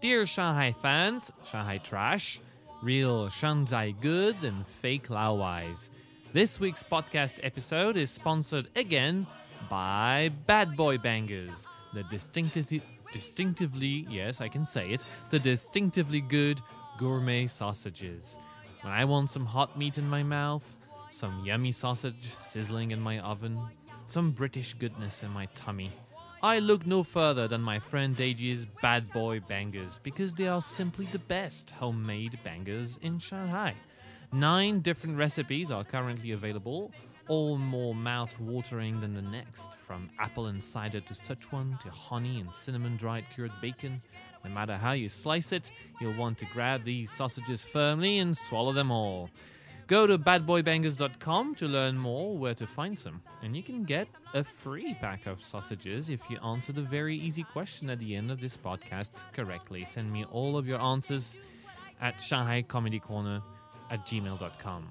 Dear Shanghai fans, Shanghai trash, real Shanghai goods and fake Laowais. This week's podcast episode is sponsored again by Bad Boy Bangers, the distinctively, distinctively, yes, I can say it, the distinctively good gourmet sausages. When I want some hot meat in my mouth, some yummy sausage sizzling in my oven, some British goodness in my tummy, I look no further than my friend Deji's Bad Boy Bangers because they are simply the best homemade bangers in Shanghai. Nine different recipes are currently available, all more mouth watering than the next, from apple and cider to Sichuan to honey and cinnamon dried cured bacon. No matter how you slice it, you'll want to grab these sausages firmly and swallow them all. Go to badboybangers.com to learn more where to find some. And you can get a free pack of sausages if you answer the very easy question at the end of this podcast correctly. Send me all of your answers at Shanghai Comedy Corner at gmail.com.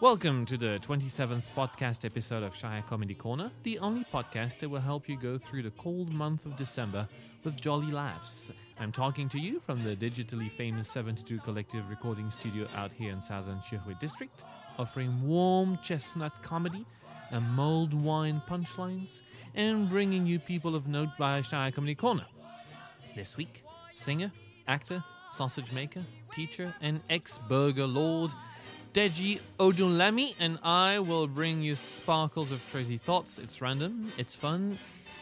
Welcome to the 27th podcast episode of Shanghai Comedy Corner, the only podcast that will help you go through the cold month of December with jolly laughs. I'm talking to you from the digitally famous 72 Collective recording studio out here in southern Xuhui District, offering warm chestnut comedy and mulled wine punchlines, and bringing you people of note via Shanghai Comedy Corner. This week, singer, actor, sausage maker, teacher, and ex burger lord Deji Odunlami and I will bring you sparkles of crazy thoughts. It's random, it's fun,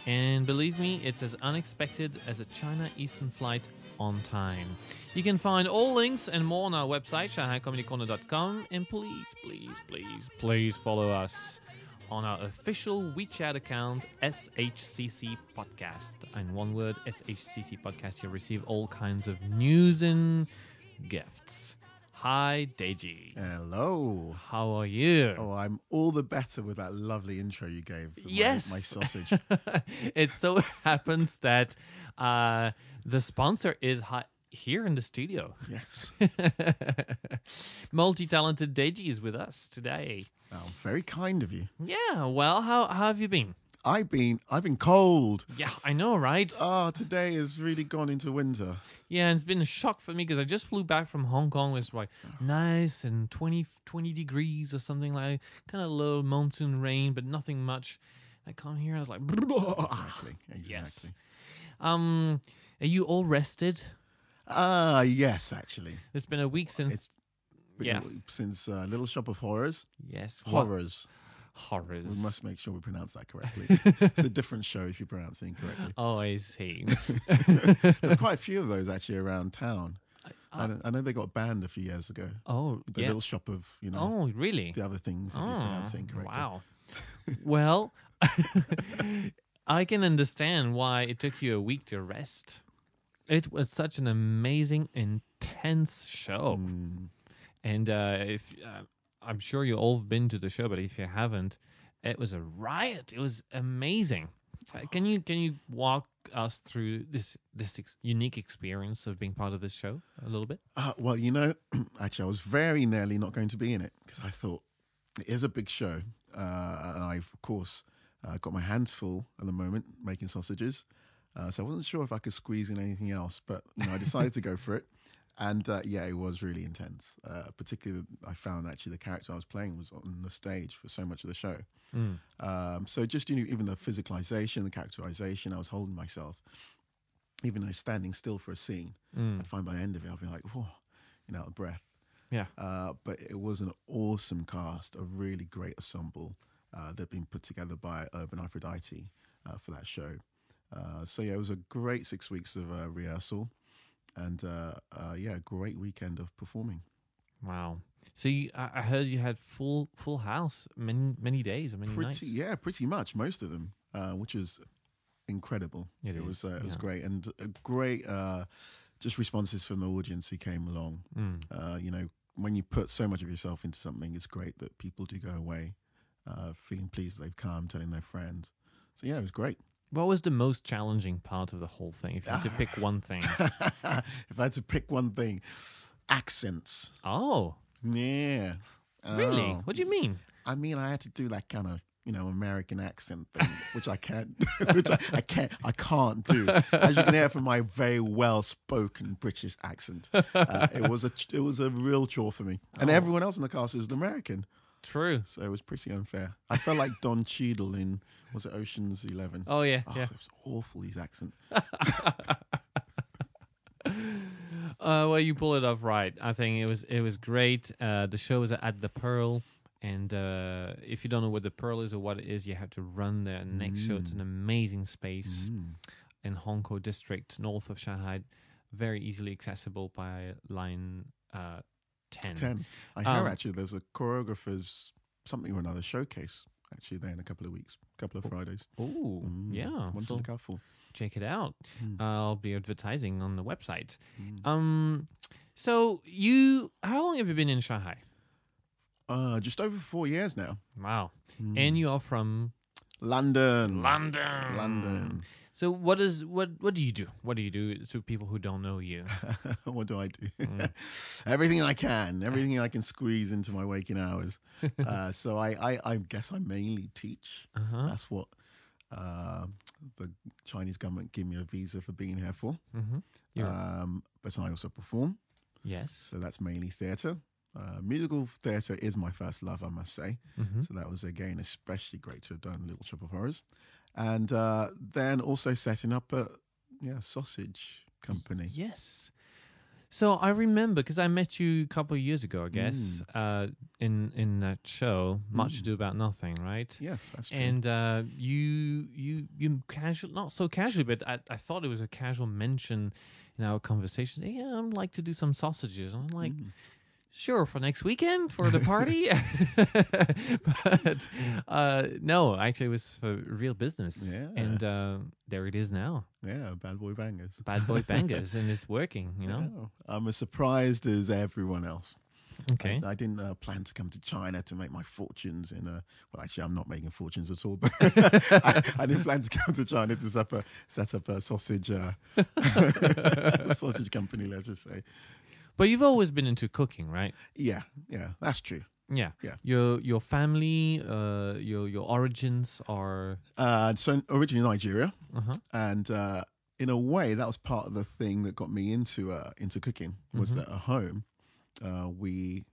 and believe me, it's as unexpected as a China Eastern flight on time. You can find all links and more on our website, shanghaicomedycorner.com, and please, please, please, please follow us on our official WeChat account, SHCC Podcast. And one word, SHCC Podcast, you'll receive all kinds of news and gifts. Hi, Deji. Hello. How are you? Oh, I'm all the better with that lovely intro you gave. For my- Yes. My, sausage. it so happens that uh, the sponsor is hi- here in the studio. yes. Multi talented Deji is with us today. Oh, very kind of you. Yeah, well, how, how have you been? I've been I've been cold. Yeah, I know, right? Oh, today has really gone into winter. Yeah, it's been a shock for me because I just flew back from Hong Kong. It's like nice and 20, 20 degrees or something like kind of low monsoon rain, but nothing much. I come here, I was like, Exactly. Exactly. yes. Um, are you all rested? Ah, yes, actually. It's been a week since. It's Yeah. Since uh, Little Shop of Horrors. yes, what- Horrors. We must make sure we pronounce that correctly. it's a different show if you pronounce it incorrectly. Oh, I see. There's quite a few of those actually around town. I, don't- I know they got banned a few years ago. oh, The yeah. little shop of, you know, Oh, really? the other things if you pronounce it Oh, incorrectly. Wow. well, I can understand why it took you a week to rest. It was such an amazing, intense show, Mm. and uh, if uh, I'm sure you all have been to the show, but if you haven't, it was a riot. It was amazing. Uh, Can you can you walk us through this this ex- unique experience of being part of this show a little bit? Uh, well, you know, actually, I was very nearly not going to be in it because I thought it is a big show, uh, and I've of course uh, got my hands full at the moment making sausages, uh, so I wasn't sure if I could squeeze in anything else. But you know, I decided to go for it, and uh, yeah, it was really intense. Uh, particularly, I found actually the character I was playing was on the stage for so much of the show. Um, so just you know, even the physicalization, the characterization, I was holding myself. Even though standing still for a scene, I'd find by the end of it, I'd be like, whoa, you know, out of breath. Yeah. Uh, but it was an awesome cast, a really great ensemble uh, that had been put together by Urban Aphrodite uh, for that show. Uh, so yeah, it was a great six weeks of uh, rehearsal, and uh, uh, yeah, a great weekend of performing. Wow. So you, I I heard you had full full house many many days, many Pretty nights. yeah, pretty much most of them, uh, which was incredible. It is, was uh, it was great and a great uh, just responses from the audience who came along. Mm. Uh, you know, when you put so much of yourself into something, it's great that people do go away uh, feeling pleased they've come, telling their friends. So yeah, it was great. What was the most challenging part of the whole thing? If you had to pick one thing. if I had to pick one thing, accents. Oh, Yeah. really? Oh. What do you mean? I mean, I had to do that kind of, you know American accent thing, which I can't, which I, I can't, I can't do. As you can hear from my very well spoken British accent, uh, it was a it was a real chore for me, and Oh. everyone else in the cast is an American, True. so it was pretty unfair. I felt like Don Cheadle in was it Ocean's Eleven? Oh yeah, Oh, yeah. it was awful. His accent. Uh, well, you pull it off right. I think it was it was great. Uh, the show was at the Pearl, and uh, if you don't know what the Pearl is or what it is, you have to run there. Next show, it's an amazing space Mm. in Hongkou District, north of Shanghai, very easily accessible by line uh, ten. Ten. I hear Um, actually there's a choreographer's something or another showcase actually there in a couple of weeks, a couple of Fridays. Oh, Mm, yeah. One to look out for. check it out. Mm. I'll be advertising on the website. Mm. Um, so you, how long have you been in Shanghai? Uh, just over four years now. Wow. Mm. And you are from London. London. London. So what is what what do you do? What do you do to people who don't know you? what do I do? Mm. everything I can, everything I can squeeze into my waking hours. uh, so I, I, I guess I mainly teach. Uh-huh. That's what uh, the Chinese government gave me a visa for being here for. Mm-hmm. You're- Um, but I also perform. yes. So that's mainly theatre. Uh, musical theatre is my first love, I must say. Mm-hmm. So that was again especially great to have done Little Shop of Horrors, and uh, then also setting up a yeah sausage company. Yes. So I remember because I met you a couple of years ago, I guess, uh, in in that show, Much Mm. Ado About Nothing, right? Yes, that's true. And uh, you you you casual, not so casually, but I, I thought it was a casual mention in our conversation. Yeah, I'd like to do some sausages. And I'm like, Mm. Sure, for next weekend for the party. but uh, no, actually, it was for real business. Yeah. And uh, there it is now. yeah, bad boy bangers. Bad boy bangers, and it's working. You know. Yeah. I'm as surprised as everyone else. Okay. I, I didn't uh, plan to come to China to make my fortunes in a. Well, actually, I'm not making fortunes at all. But I, I didn't plan to come to China to set up a, set up a sausage uh, sausage company. Let's just say. But you've always been into cooking, right? Yeah, yeah, that's true. Yeah. Yeah. Your your family, uh, your your origins are. Uh, so originally Nigeria, Uh huh. and uh, in a way, that was part of the thing that got me into uh, into cooking. Was Mhm. that at home, uh, we,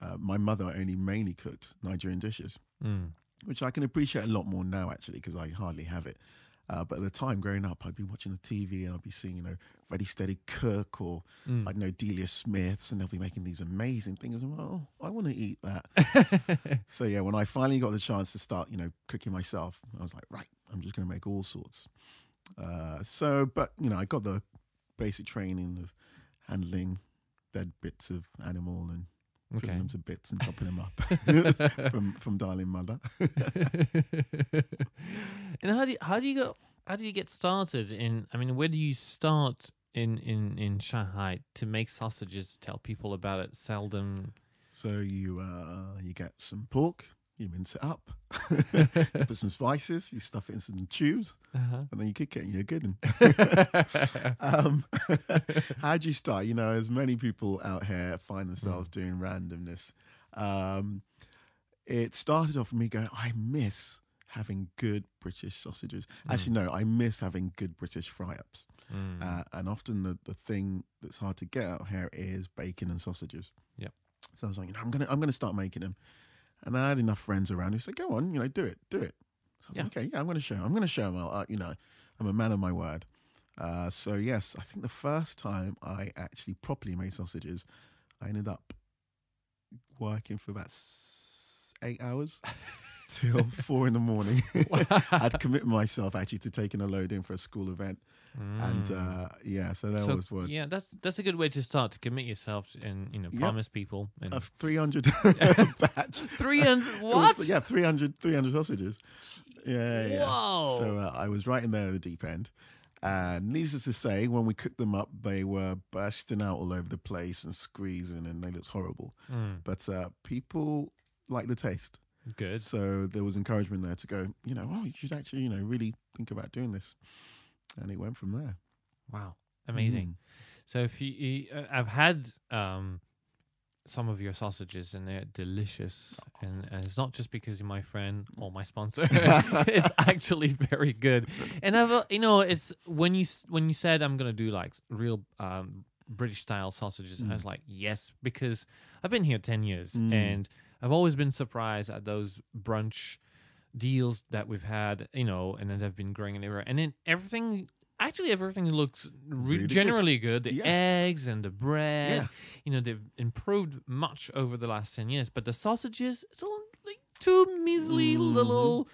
uh, my mother only mainly cooked Nigerian dishes, Mm. which I can appreciate a lot more now actually because I hardly have it. Uh, but at the time, growing up, I'd be watching the TV and I'd be seeing, you know, Ready Steady Cook or Mm. I know Delia Smiths, and they'll be making these amazing things. And well, I want to eat that. so yeah, when I finally got the chance to start, you know, cooking myself, I was like, right, I'm just going to make all sorts. Uh, so, but you know, I got the basic training of handling dead bits of animal and putting okay. them to bits and chopping them up from from Darling Mother. and how do you, how do you go? How do you get started in? I mean, where do you start in in in Shanghai to make sausages? Tell people about it. Sell them. So you uh, you get some pork, you mince it up, you put some spices, you stuff it in some tubes, Uh-huh. and then you cook it, and you're good. um, how do you start? You know, as many people out here find themselves doing randomness. Um, it started off with me going, I miss having good British sausages. Actually, no, I miss having good British fry ups. Mm. Uh, and often the, the thing that's hard to get out here is bacon and sausages. Yep. So I was like, you know, I'm gonna I'm gonna start making them. And I had enough friends around who said, "Go on, you know, do it, do it." So I was Yeah. like, "Okay, yeah, I'm gonna show. 'em. I'm gonna show them. Uh, you know, I'm a man of my word." Uh, so yes, I think the first time I actually properly made sausages, I ended up working for about s- eight hours till four in the morning. I'd commit myself actually to taking a load in for a school event, and Mm. uh, yeah, so that So, was what yeah, that's that's a good way to start to commit yourself and you know Yep. promise people and a 300 batch. three hundred It was- what? yeah, 300, 300 sausages. Yeah, yeah. yeah. Whoa. So uh, I was right in there at the deep end. And needless to say, when we cooked them up, they were bursting out all over the place and squeezing, and they looked horrible. Mm, But uh, people like the taste. Good. So there was encouragement there to go, you know, oh, you should actually, you know, really think about doing this. And it went from there. Wow, amazing. So if you, you uh, I've had um, some of your sausages and they're delicious. And, and it's not just because you're my friend or my sponsor. it's actually very good. And I've, uh, you know, it's when you when you said I'm gonna do like real um, British style sausages, I was like, yes, because I've been here ten years and I've always been surprised at those brunch deals that we've had, you know, and then they've been growing everywhere. And then everything, actually, everything looks re- Really generally good. The Yeah. eggs and the bread, Yeah. you know, they've improved much over the last 10 years. But the sausages, it's all like two measly little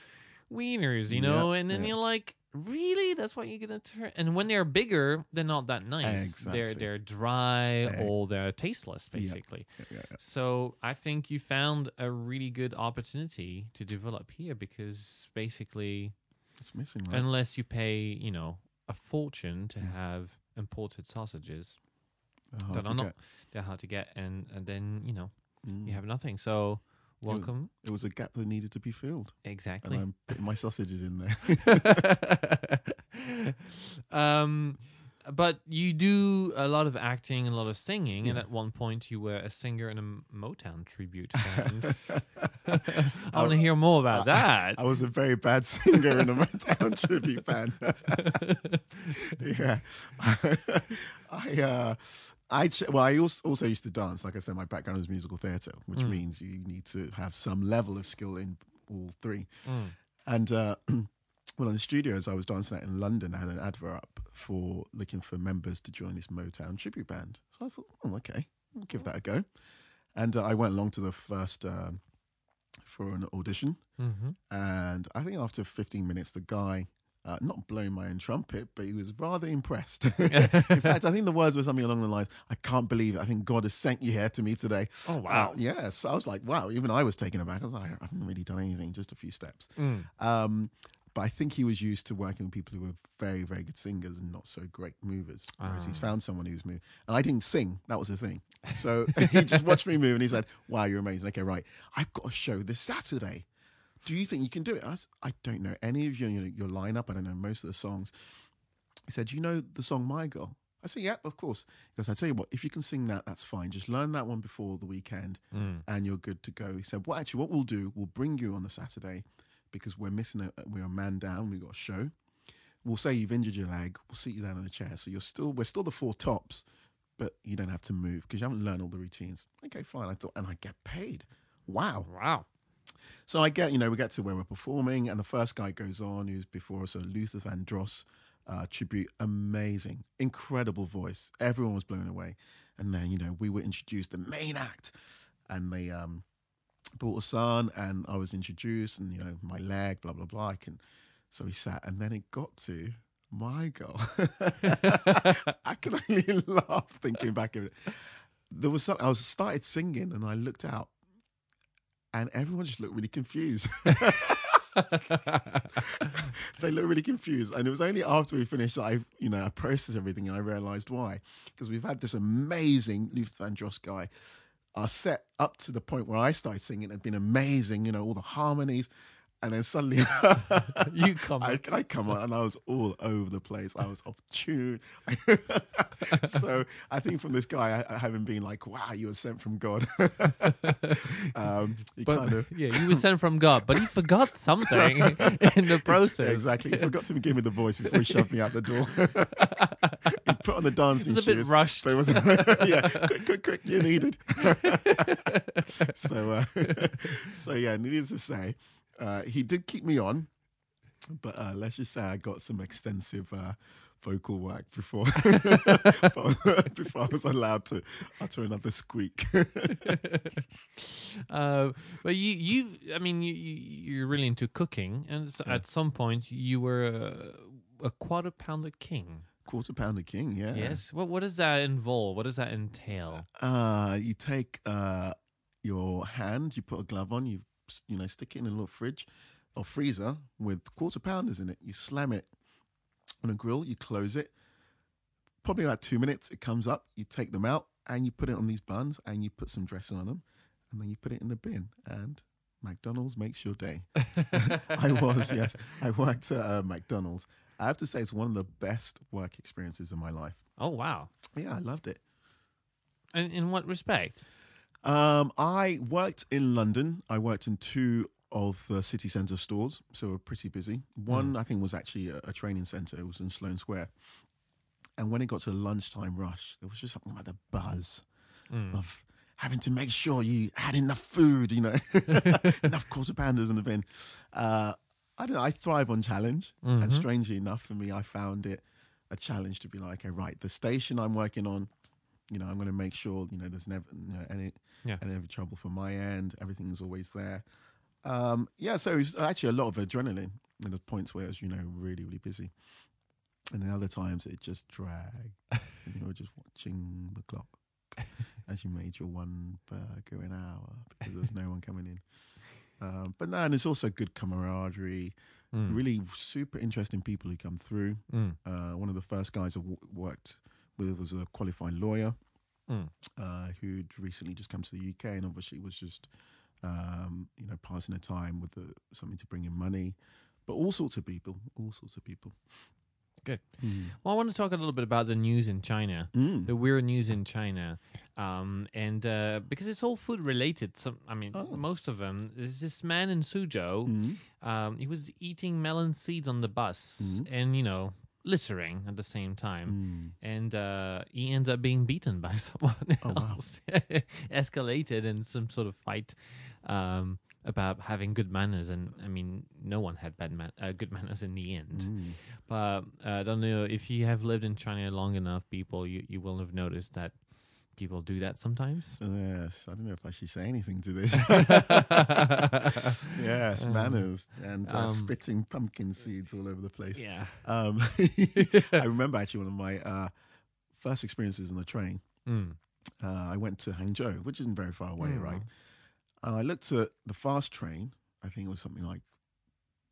wieners, you know? Mm-hmm. Yeah, and then you're like, really? That's what you're going to turn? And when they're bigger, they're not that nice. They're, they're dry Eh. or they're tasteless, basically. Yeah, yeah, yeah. So I think you found a really good opportunity to develop here because basically, It's missing, right? unless you pay, you know, a fortune to Mm. have imported sausages, They're hard that to are not get. they're hard to get, and, and then you know Mm. you have nothing. So welcome, It was a gap that needed to be filled, Exactly. and. I'm putting my sausages in there. um, but you do a lot of acting, a lot of singing, and at one point you were a singer in a Motown tribute band. I want to hear more about that. I was a very bad singer in a Motown tribute band. yeah, I, uh, I well, I also, also used to dance. Like I said, my background is musical theatre, which Mm. means you need to have some level of skill in all three. Mm. And uh, well, in the studios, I was dancing out in London. I had an advert up for looking for members to join this Motown tribute band. So I thought, oh, okay, I'll give that a go. And uh, I went along to the first um for an audition. hmm And I think after 15 minutes, the guy, uh, not blowing my own trumpet, but he was rather impressed. In fact, I think the words were something along the lines, I can't believe it. I think God has sent you here to me today. Oh Uh, wow! yes. I was like, wow. Even I was taken aback. I was like, I haven't really done anything, just a few steps. Mm. Um, but I think he was used to working with people who were very, very good singers and not so great movers. Whereas he's Ah. found someone who's moved. And I didn't sing. That was the thing. So he just watched me move and he said, Wow, you're amazing. Okay, right. I've got a show this Saturday. Do you think you can do it? I, was, I don't know any of your, your, your lineup. I don't know most of the songs. He said, you know the song My Girl? I said, Yeah, of course. He goes, I tell you what, if you can sing that, that's fine. Just learn that one before the weekend Mm. and you're good to go. He said, Well, actually, what we'll do, we'll bring you on the Saturday because we're missing a we're a man down, we've got a show. We'll say you've injured your leg, we'll sit you down in a chair. So you're still we're still the four tops, but you don't have to move because you haven't learned all the routines. Okay, fine. I thought and I get paid. Wow. Wow! So I get, you know, we get to where we're performing, and the first guy goes on who's before us, a Luther Vandross uh, tribute, amazing, incredible voice. Everyone was blown away. And then, you know, we were introduced the main act, and they um, brought us on, and I was introduced, and you know, my leg, blah blah blah. I can, so we sat, and then it got to my girl. I can only laugh thinking back of it. There was something I was started singing, and I looked out, and everyone just looked really confused. they looked really confused, and it was only after we finished that I, you know, I processed everything and I realised why. Because we've had this amazing Luther Vandross guy. Our set up to the point where I started singing had been amazing, you know, all the harmonies, and then suddenly you come. I, I come on and I was all over the place. I was off tune. so I think from this guy, I, I haven't been like, wow, you were sent from God. um, he but kind of. yeah, you were sent from God, but he forgot something in the process. Exactly. He forgot to give me the voice before he shoved me out the door. he put on the dancing It's a bit shoes. rushed. But it was yeah, quick, quick, quick, you needed. so, uh, so yeah, needless to say, uh, he did keep me on, but uh, let's just say I got some extensive uh, vocal work before before I was allowed to utter another squeak. Uh, but you, you, I mean, you, you, you're really into cooking, and Yeah. at some point you were a, a quarter pounder king. Quarter pounder king, yeah. Yes. What What does that involve? What does that entail? Uh, you take uh, your hand, you put a glove on, you you know stick it in a little fridge or freezer with quarter pounders in it. You slam it on a grill, you close it. Probably about two minutes, it comes up. You take them out and you put it on these buns and you put some dressing on them, and then you put it in the bin. And McDonald's makes your day. I was yes, I worked at uh, McDonald's. I have to say, it's one of the best work experiences of my life. Oh wow! Yeah, I loved it. In, in what respect? Um, I worked in London. I worked in two of the city centre stores, so we're pretty busy. One, I think, was actually a, a training centre. It was in Sloane Square. And when it got to lunchtime rush, there was just something like the buzz of having to make sure you had enough food, you know, enough quarter pounders in the bin. Uh, I don't know. I thrive on challenge, and strangely enough, for me, I found it a challenge to be like, okay, right, the station I'm working on, you know, I'm going to make sure, you know, there's never you know, any Yeah. any trouble from my end. Everything's always there. Um, yeah, so it's actually a lot of adrenaline. And the points where it was, you know, really, really busy. And then other times it just dragged. and you were just watching the clock as you made your one burger an hour because there was no one coming in. Um, but no, and it's also good camaraderie. Really super interesting people who come through. Mm. Uh, one of the first guys I w- worked with was a qualified lawyer Mm. uh, who'd recently just come to the UK and obviously was just, um, you know, passing the time with the, something to bring in money. But all sorts of people, all sorts of people. Good. Well, I want to talk a little bit about the news in China, Mm. the weird news in China, um, and uh, because it's all food related. Some, I mean, Oh. most of them. There's this man in Suzhou. Mm. Um, he was eating melon seeds on the bus, and you know, littering at the same time. Mm. And uh, he ends up being beaten by someone Oh, wow. else. Escalated in some sort of fight um, about having good manners, and I mean, no one had bad man- uh, good manners in the end. Mm. But uh, I don't know if you have lived in China long enough, people, you, you will have noticed that people do that sometimes. Yes, I don't know if I should say anything to this. yes, manners and uh, Um, spitting pumpkin seeds all over the place. Yeah. Um, I remember actually one of my uh, first experiences on the train. Mm. Uh, I went to Hangzhou, which isn't very far away, Mm. right? And I looked at the fast train. I think it was something like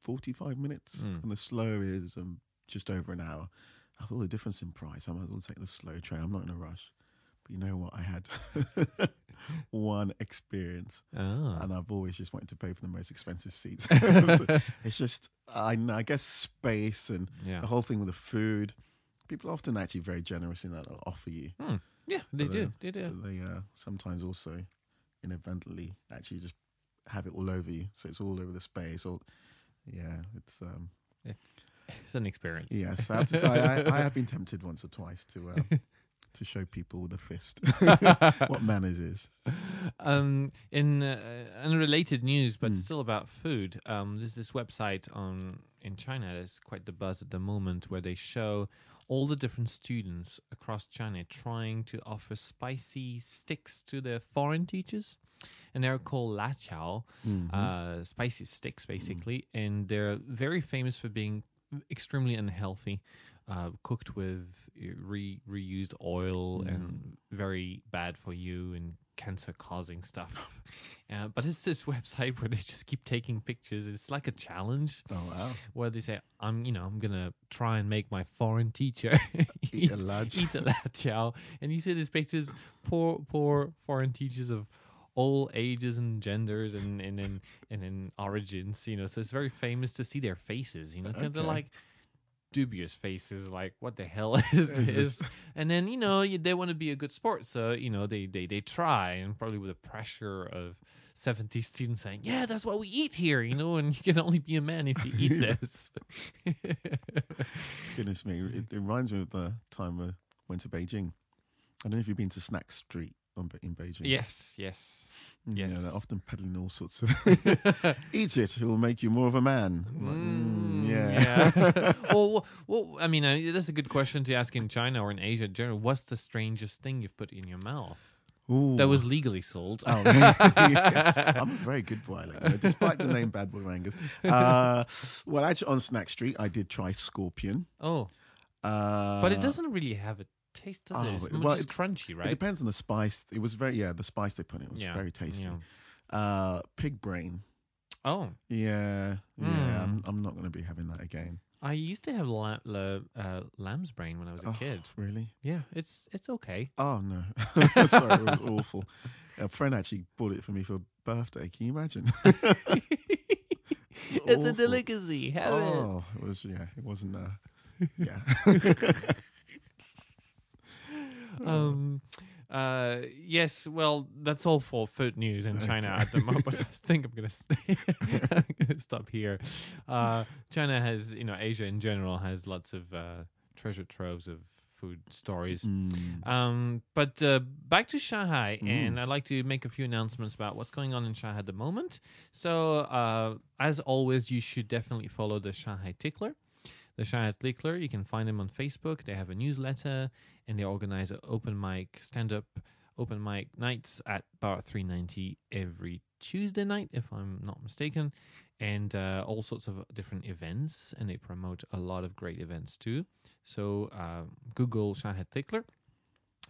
forty-five minutes, Mm. and the slow is um, just over an hour. I thought the difference in price. I might as well take the slow train. I'm not in a rush. You know what? I had one experience, Ah. and I've always just wanted to pay for the most expensive seats. So it's just, I, I guess, space and Yeah. the whole thing with the food. People are often actually very generous in that they'll offer you. Hmm. Yeah, they But, do. They do. They uh, sometimes also inadvertently actually just have it all over you. So it's all over the space. Or yeah, it's um, It's an experience. yes. I have to say, I, I have been tempted once or twice to uh, to show people with a fist what manners is. Um, in uh, unrelated news, but Mm. still about food, um, there's this website on in China that's quite the buzz at the moment, where they show all the different students across China trying to offer spicy sticks to their foreign teachers, and they're called la qiao, Mm-hmm. uh, spicy sticks basically, and they're very famous for being extremely unhealthy. Uh, cooked with uh, re- reused oil and very bad for you and cancer causing stuff. Uh, but it's this website where they just keep taking pictures. It's like a challenge Oh wow! where they say, "I'm, you know, I'm gonna try and make my foreign teacher Eat a large. eat a la chow." And you see these pictures, poor, poor foreign teachers of all ages and genders and and and, and in origins. You know, so it's very famous to see their faces. You know, kind of Okay. like dubious faces like what the hell is Is this and then you know you- they want to be a good sport so you know they they they try and probably with the pressure of 70 students saying yeah that's what we eat here you know and you can only be a man if you eat this Goodness me! It, it reminds me of the time I went to Beijing. I don't know if you've been to Snack Street in Beijing. yes yes Yeah, yes. they're often peddling all sorts of. Eat it; it will make you more of a man. Like, mm, yeah. yeah. well, well, I mean, uh, that's a good question to ask in China or in Asia in general. What's the strangest thing you've put in your mouth Ooh. that was legally sold? Oh, I'm a very good boy, like, despite the name Bad Boy Bangers. Uh, well, actually, on Snack Street, I did try Scorpion. oh, Uh, but it doesn't really have a taste, does oh, it- much well, it's- crunchy, right? It depends on the spice. It was very yeah, the spice they put in it was Yeah, very tasty. yeah. Uh, pig brain. Oh, Yeah, yeah. Mm. I'm, I'm not going to be having that again. I used to have la- la- uh, lamb's brain when I was a Oh, kid. Really? Yeah, it's it's okay. Oh no! Sorry, it was awful. A friend actually bought it for me for a birthday. Can you imagine? it's a delicacy. Have it. Oh, it was yeah. It wasn't. Uh, yeah. Um, Uh, yes, well, that's all for food news in China at the moment. But I think I'm gonna stay. I'm gonna stop here. Uh, China has, you know, Asia in general has lots of uh, treasure troves of food stories. Mm. Um, but uh, back to Shanghai, and I'd like to make a few announcements about what's going on in Shanghai at the moment. So, uh, as always, you should definitely follow the Shanghai Tickler. The Shanghai Tickler, you can find them on Facebook. They have a newsletter, and they organize an open mic, stand up open mic nights at Bar 390 every Tuesday night, if I'm not mistaken, and uh, all sorts of different events. And they promote a lot of great events too. So uh, Google Shanghai Tickler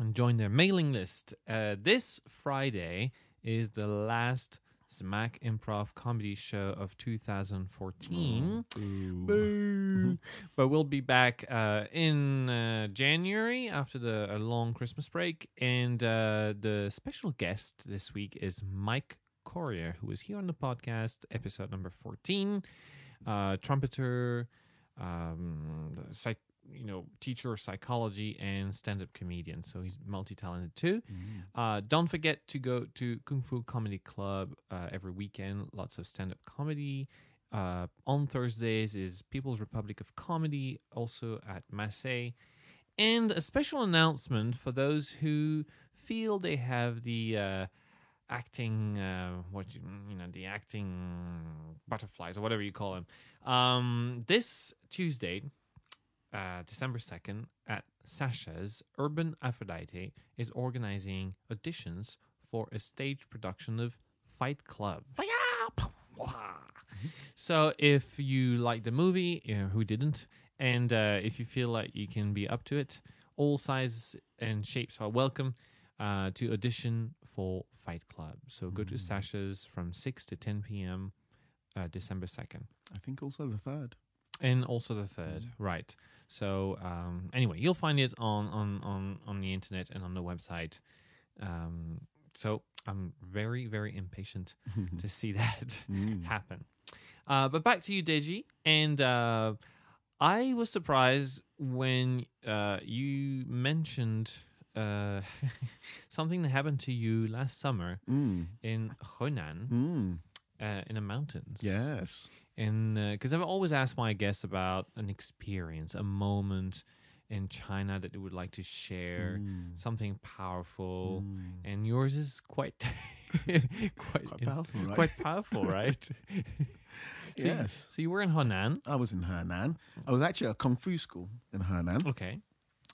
and join their mailing list. Uh, this Friday is the last Smack Improv comedy show of 2014. Boo. But we'll be back uh, in uh, January after the a long Christmas break. And uh, the special guest this week is Mike Corrier, who was here on the podcast, episode number 14. Uh, trumpeter, um, psych, you know, teacher of psychology and stand-up comedian. So he's multi-talented too. Uh, don't forget to go to Kung Fu Comedy Club uh, every weekend. Lots of stand-up comedy. Uh, on Thursdays is People's Republic of Comedy, also at Massey. And a special announcement for those who feel they have the uh, acting, uh, what you, you know, the acting butterflies or whatever you call them. Um, this Tuesday, uh, December 2nd, at Sasha's, Urban Aphrodite is organizing auditions for a stage production of Fight Club. So if you like the movie, you know, who didn't, and uh, if you feel like you can be up to it, all sizes and shapes are welcome uh, to audition for Fight Club. So go to Sasha's from 6 to 10 p.m. Uh, December 2nd I think also the third. And also the third right so um anyway you'll find it on on on on the internet and on the website um so i'm very very impatient to see that happen uh but back to you deji and uh i was surprised when uh you mentioned uh something that happened to you last summer Mm. in Henan, Mm. uh, in the mountains. Yes. And because I've always asked my guests about an experience, a moment in China that they would like to share, Mm. something powerful. And yours is quite, quite, Quite powerful, right? Quite powerful, right? so You, Yes. so you were in Hunan. I was in Hunan. I was actually at a kung fu school in Hunan. Okay.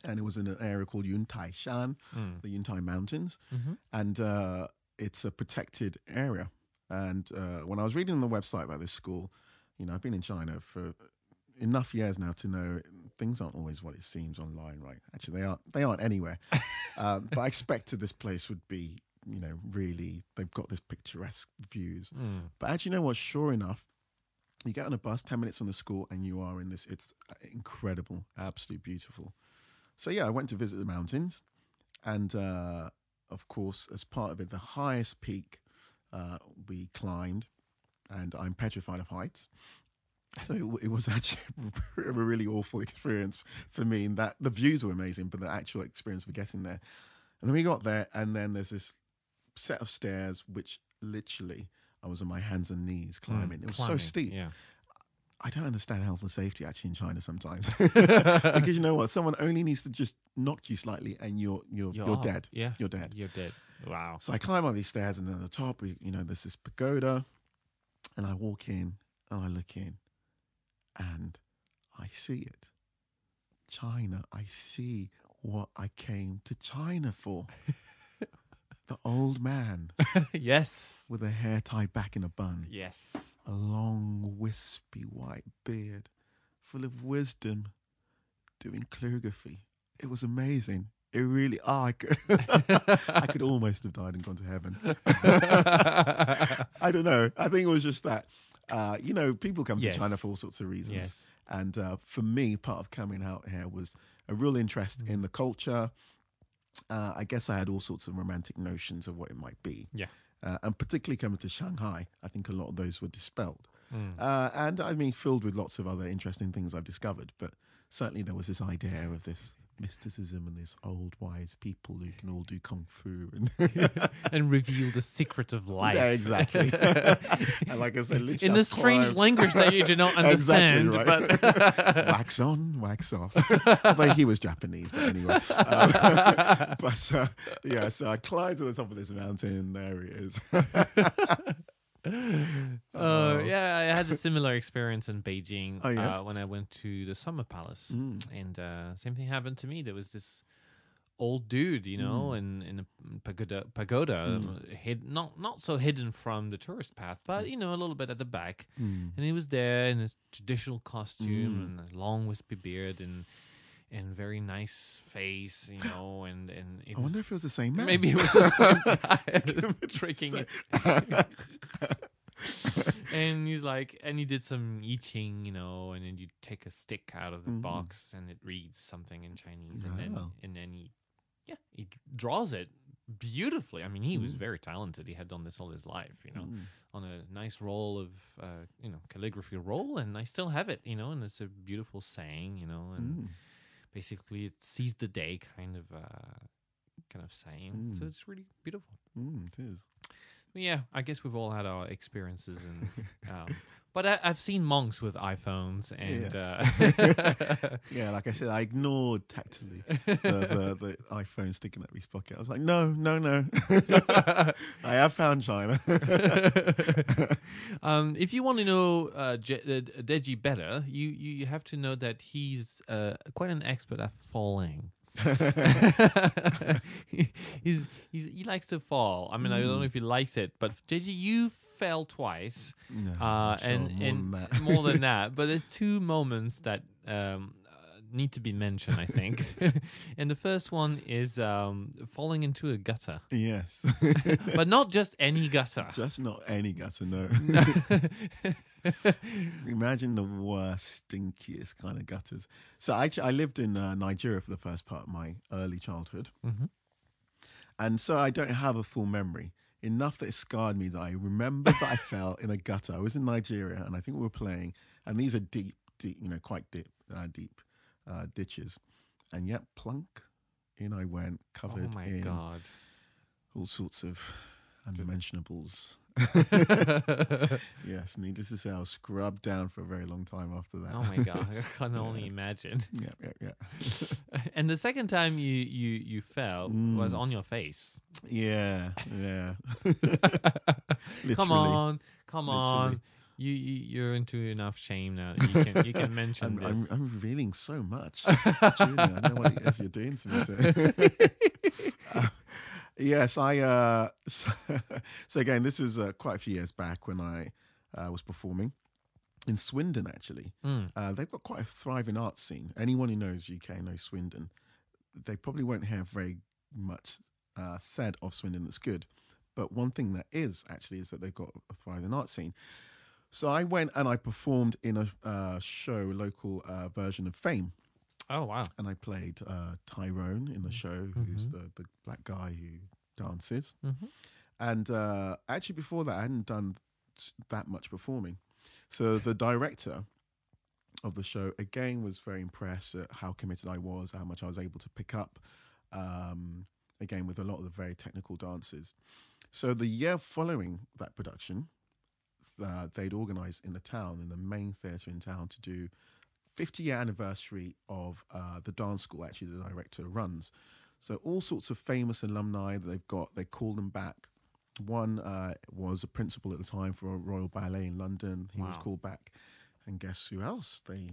and it was in an area called Yuntai Shan, Mm. the Yuntai Mountains, Mhm. and uh, it's a protected area. And uh, when I was reading on the website about this school, you know, I've been in China for enough years now to know things aren't always what it seems online, right? Actually, they aren't. They aren't anywhere. um, but I expected this place would be, you know, really. They've got this picturesque views. Mm. But actually, you know what? Sure enough, you get on a bus ten minutes from the school, and you are in this. It's incredible, absolutely beautiful. So yeah, I went to visit the mountains, and uh, of course, as part of it, the highest peak uh, we climbed, and I'm petrified of heights. So it, it was actually a really awful experience for me. In that the views were amazing, but the actual experience of getting there. And then we got there, and then there's this set of stairs, which literally I was on my hands and knees hmm, climbing. it was so steep. Yeah. I don't understand health and safety actually in China sometimes because you know what? Someone only needs to just knock you slightly, and you're you're you're, up. dead. Yeah. You're dead. You're dead. Wow. So I climb on these stairs, and then at the top, we, you know, there's this pagoda, and I walk in and I look in, and I see it. China. I see what I came to China for. the old man yes. with a hair tied back in a bun, Yes. a long, wispy white beard, full of wisdom, doing calligraphy. It was amazing. It really, oh, I could, I could almost have died and gone to heaven. I don't know. I think it was just that, uh, you know, people come Yes. to China for all sorts of reasons. Yes. And uh, for me, part of coming out here was a real interest Mm. in the culture. Uh, I guess I had all sorts of romantic notions of what it might be. Yeah. Uh, and particularly coming to Shanghai, I think a lot of those were dispelled. Mm. Uh, and I mean, filled with lots of other interesting things I've discovered. But certainly there was this idea of this mysticism and this old wise people who can all do kung fu and and reveal the secret of life. yeah, exactly. and like I said, literally In a strange climbed- language that you do not understand, Exactly, but wax on, wax off. Although he was Japanese, but anyway. Um, but uh, yeah, so I climbed to the top of this mountain, there he is. Uh, yeah, I had a similar experience in Beijing Oh, yes? uh, when I went to the Summer Palace, Mm. and uh, same thing happened to me. There was this old dude, you know, Mm. in in a pagoda, pagoda uh, hid not not so hidden from the tourist path, but you know, a little bit at the back, Mm. and he was there in his traditional costume Mm. and a long wispy beard and and very nice face, you know, and and it I wonder was- if it was the same man. maybe it was the same guy tricking it. and he's like, and he did some I Ching, you know, and then you take a stick out of the Mhm. box and it reads something in Chinese, and then and then he, yeah, he draws it beautifully. I mean, he was Mm. very talented. He had done this all his life, you know, Mm. on a nice roll of, uh, you know, calligraphy roll, and I still have it, you know, and it's a beautiful saying, you know, and Mm. Basically it sees the day kind of, uh, kind of saying. So Mm. it's really beautiful. Mm, it is. Yeah, I guess we've all had our experiences, and um, but I, I've seen monks with iPhones, and uh, Yeah, like I said, I ignored tactily the, the, the iPhone sticking out of his pocket. I was like, no, no, no. I have found China. um, if you want to know uh, Je- uh, Deji better, you, you you have to know that he's uh, quite an expert at falling. he's, he's he likes to fall. I mean, I don't know if he likes it, but Deji, you fell twice. No, uh, sure and more and than that. more than that. But there's two moments that um, uh, need to be mentioned, I think. and the first one is um, falling into a gutter, yes. but not just any gutter. Just not any gutter, no. Imagine the worst, stinkiest kind of gutters. So I, I lived in uh, Nigeria for the first part of my early childhood. Mhm. And so I don't have a full memory. Enough that it scarred me that I remember that I fell in a gutter. I was in Nigeria and I think we were playing, and these are deep, deep, you know, quite deep, uh, deep uh, ditches. And yet, plunk, in I went, oh covered my in god! all sorts of unmentionables. yes, needless to say, I was scrubbed down for a very long time after that. Oh my god! I can only imagine. yeah, yeah, yeah. And the second time you you you fell was Mm. on your face. Yeah, yeah. Come on, come Literally. on. You, you you're into enough shame now. You can you can mention I'm, I'm, this. I'm revealing so much. Julia, I know what you're doing to me. Today. Yes, I. Uh, so, so again, this was uh, quite a few years back when I uh, was performing in Swindon. Actually, Mm. uh, they've got quite a thriving art scene. Anyone who knows UK knows Swindon. They probably won't have very much uh, said of Swindon that's good, but one thing that is actually is that they've got a thriving art scene. So I went and I performed in a uh, show, local uh, version of Fame, Oh wow! and I played uh, Tyrone in the show, who's the the black guy who dances. Mhm. And uh, actually, before that, I hadn't done that much performing. So the director of the show again was very impressed at how committed I was, how much I was able to pick up. Um, again, with a lot of the very technical dances. So the year following that production, uh, they'd organised in the town, in the main theatre in town, to do 50 year anniversary of uh, the dance school. Actually, the director runs. So all sorts of famous alumni that they've got, they call them back. One uh, was a principal at the time for a Royal Ballet in London. He was called back, and guess who else they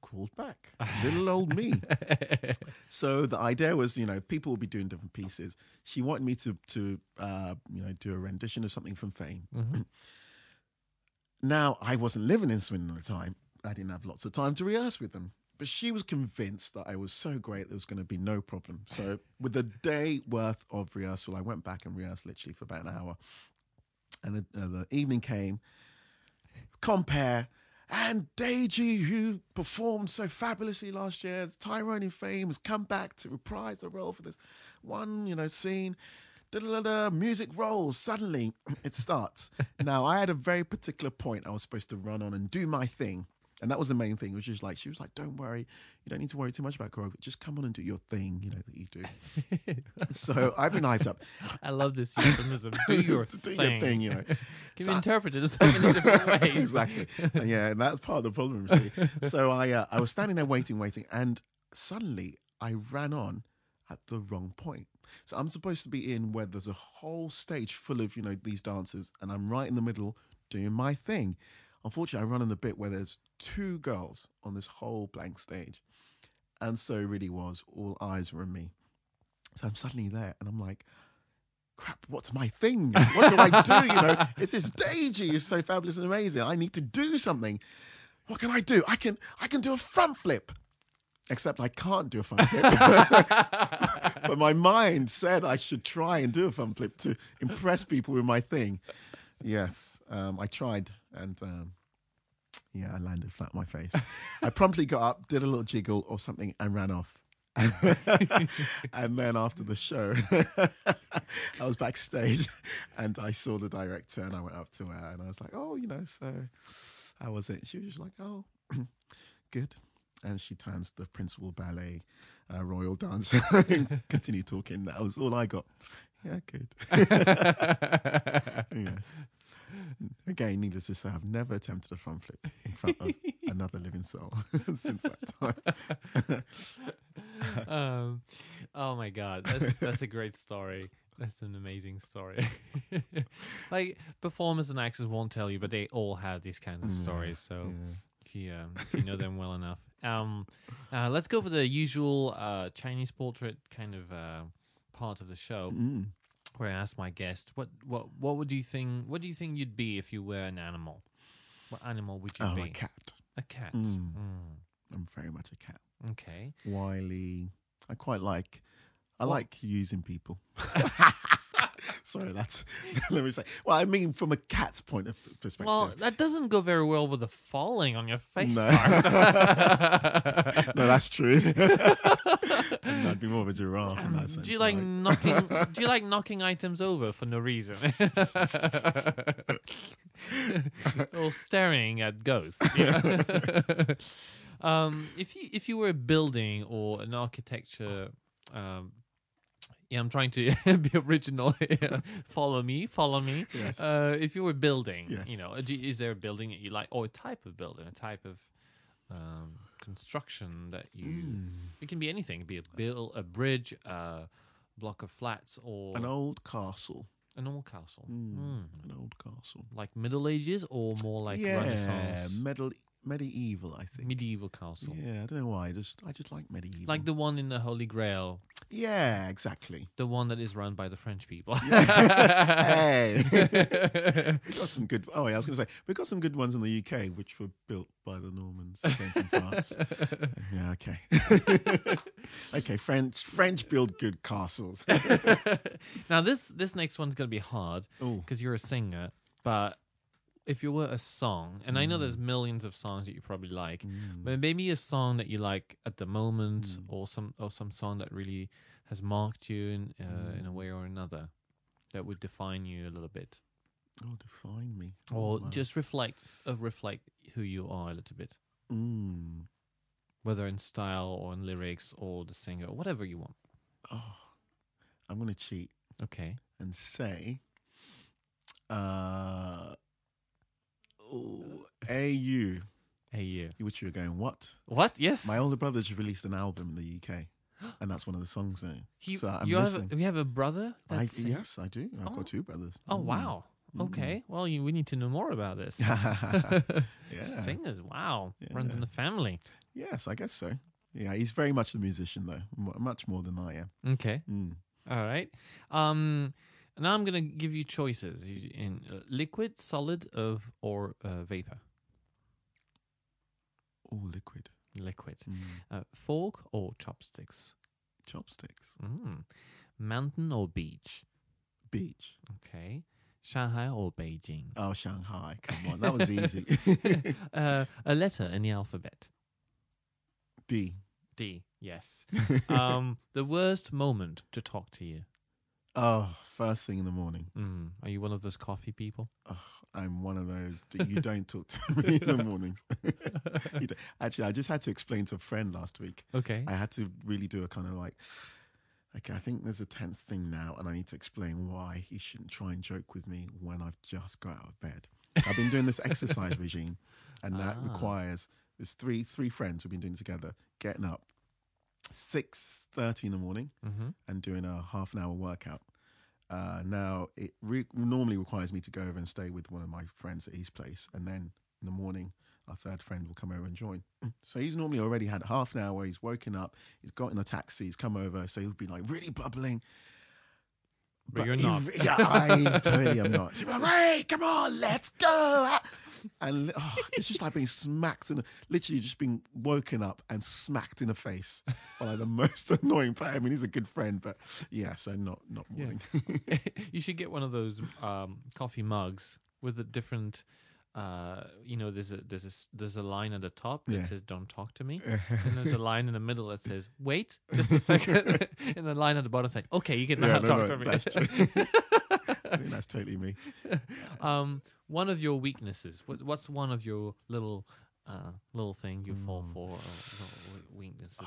called back? Little old me. So the idea was, you know, people will be doing different pieces. She wanted me to to uh, you know do a rendition of something from Fame. Mhm. Now I wasn't living in Swindon at the time. I didn't have lots of time to rehearse with them. But she was convinced that I was so great there was going to be no problem. So with a day worth of rehearsal, I went back and rehearsed literally for about an hour. And the, uh, the evening came. Compare. And Deji, who performed so fabulously last year as Tyrone in Fame, has come back to reprise the role for this one, you know, scene. Da-da-da-da, music rolls. Suddenly, it starts. now, I had a very particular point I was supposed to run on and do my thing. And that was the main thing, which is like she was like, "Don't worry, you don't need to worry too much about choreography. Just come on and do your thing, you know that you do." so I've been hyped up. I love this euphemism. Do your do thing. your thing, you know. Can So be interpreted in so many different ways. exactly. And yeah, and that's part of the problem. See, so I uh, I was standing there waiting, waiting, and suddenly I ran on at the wrong point. So I'm supposed to be in where there's a whole stage full of you know these dancers, and I'm right in the middle doing my thing. Unfortunately, I run in the bit where there's two girls on this whole blank stage, and so it really was all eyes were on me. So I'm suddenly there, and I'm like, crap, what's my thing? What do I do? You know, it's this stagey, it's so fabulous and amazing. I need to do something. What can I do? I can I can do a front flip. Except I can't do a front flip. but my mind said I should try and do a front flip to impress people with my thing. Yes, um, I tried and um, yeah, I landed flat on my face. I promptly got up, did a little jiggle or something, and ran off. and then after the show, I was backstage and I saw the director and I went up to her and I was like, oh, you know, so how was it? She was just like, oh, good. And she turns to the principal ballet uh, royal dancer and continue talking. That was all I got. Yeah, good. yes. Again, needless to say, I've never attempted a front flip in front of another living soul since that time. um, oh my god, that's that's a great story. That's an amazing story. like performers and actors won't tell you, but they all have these kinds of stories. So Yeah. if you um, if you know them well enough, um, uh, let's go for the usual uh, Chinese portrait kind of uh, part of the show, Mm. where I ask my guest, what what what would you think? What do you think you'd be if you were an animal? What animal would you Oh, be? a cat. A cat. Mm. Mm, I'm very much a cat. Okay. Wily. I quite like. I What- like using people. Sorry, that's. let me say. Well, I mean, from a cat's point of perspective. Well, that doesn't go very well with the falling on your face. No. no, that's true. I'd be more of a giraffe in that sense. Do you like knocking? do you like knocking items over for no reason, or staring at ghosts? you know? um, if you if you were a building or an architecture, um, yeah, I'm trying to be original. follow me, follow me. Yes. Uh, if you were building, Yes. you know, is there a building that you like, or a type of building, a type of um, construction that you? Mm. It can be anything. It can be a bill, a bridge, a block of flats, or An old castle. an old castle. Mm. Mm. An old castle. Like Middle Ages or more like yeah, Renaissance, medieval, medieval. I think. medieval castle. Yeah, I don't know why. I just, I just like medieval. Like the one in the Holy Grail, yeah, exactly. the one that is run by the French people. hey, we got some good. Oh, yeah, I was going to say we got some good ones in the UK, which were built by the Normans, came from France. yeah, okay, okay. French, French build good castles. now this this next one's gonna be hard because you're a singer, but if you were a song, and I know there's millions of songs that you probably like, but maybe a song that you like at the moment, or some or some song that really has marked you in uh, in a way or another, that would define you a little bit, oh, define me. or Oh, wow. just reflect uh, reflect who you are a little bit, Mm. whether in style or in lyrics or the singer, or whatever you want. Oh, I'm going to cheat Okay. and say, uh, oh, AU, Hey which you're going, what? What? Yes. My older brother's released an album in the UK, and that's one of the songs there. He- so I'm you have listening. a, you have a brother? I, yes, I do. I've Oh. got two brothers. Oh Mm. wow. Okay. Well, you, we need to know more about this. yeah. Singers. Wow. Runs in the family. Yes, I guess so. Yeah, he's very much the musician though, mu- much more than I am. Okay. Mm. All right. Um, now I'm gonna give you choices in uh, liquid, solid, of or uh, vapor. All liquid. Liquid. Mm. Uh, fork or chopsticks. Chopsticks. Mm. Mountain or beach. Beach. Okay. Shanghai or Beijing. Oh, Shanghai. Come on, that was easy. uh, a letter in the alphabet. D. D. Yes. um, the worst moment to talk to you. Oh, first thing in the morning. Mm. Are you one of those coffee people? Oh, I'm one of those. You don't talk to me in the mornings. Actually, I just had to explain to a friend last week. Okay. I had to really do a kind of like, okay, I think there's a tense thing now, and I need to explain why he shouldn't try and joke with me when I've just got out of bed. I've been doing this exercise regime, and that Ah. requires there's three three friends who've been doing it together, getting up six thirty in the morning mm-hmm. and doing a half an hour workout. Uh, now it re- normally requires me to go over and stay with one of my friends at his place, and then in the morning our third friend will come over and join. So he's normally already had half an hour where he's woken up, he's got in a taxi, he's come over, so he'll be like really bubbling. But you're he- not. yeah, I totally am not. So like, hey, come on, let's go. And oh, it's just like being smacked in, the, literally just being woken up and smacked in the face by like the most annoying player. I mean, he's a good friend, but yeah, so not not Yeah. morning. you should get one of those um, coffee mugs with a different. Uh, you know, there's a there's a there's a line at the top that Yeah. says "Don't talk to me," and there's a line in the middle that says "Wait, just a second. and the line at the bottom saying "Okay, you can Yeah, talk no, to no, me." I think that's totally me. um, one of your weaknesses. What, what's one of your little uh, little thing you fall Hmm. for? Or we- weaknesses.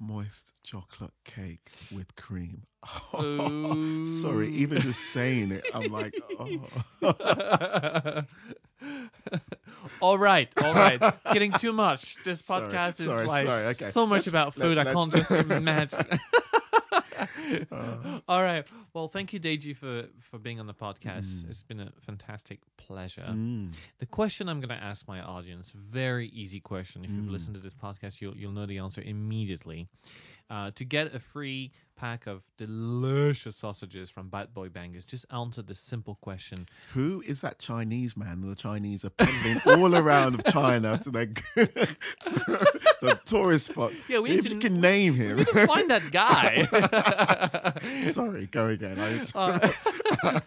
Moist chocolate cake with cream. Ooh. Sorry, even just saying it, I'm like, oh. all right, all right. Getting too much. This Sorry, podcast is sorry, like sorry, okay. so much Let's- about food. I let's- can't just imagine. Uh, all right. Well, thank you, Deji, for for being on the podcast. It's been a fantastic pleasure. mm. The question I'm going to ask my audience, very easy question. If you've Mm. listened to this podcast, you'll you'll know the answer immediately. Uh, to get a free pack of delicious sausages from Bad Boy Bangers, just answer this simple question. Who is that Chinese man? The Chinese are peddling all around of China to their the tourist spot. Yeah, we if you can name We him. need to find that guy. Sorry, go again. I, Uh,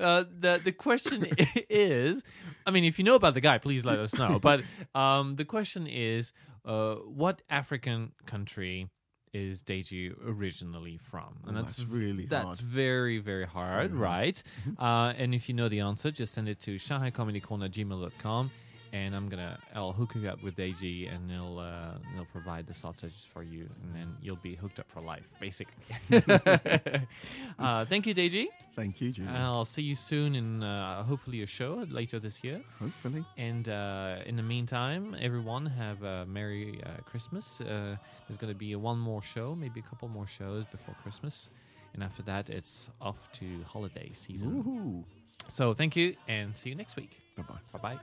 uh, the the question is, I mean, if you know about the guy, please let us know. But um, the question is, uh, what African country is Deji originally from? Oh, that's really that's hard. very very hard, Very right? uh, and if you know the answer, just send it to shanghaicomedycorner@gmail.com. And I'm gonna, I'll hook you up with Deji, and they'll, uh, they'll provide the sausages for you, and then you'll be hooked up for life, basically. uh, thank you, Deji. Thank you, Julia. I'll see you soon in uh, hopefully a show later this year. Hopefully. And uh, in the meantime, everyone have a Merry uh, Christmas. Uh, there's going to be one more show, maybe a couple more shows before Christmas. And after that, it's off to holiday season. Woohoo. So thank you and see you next week. Bye bye. Bye bye.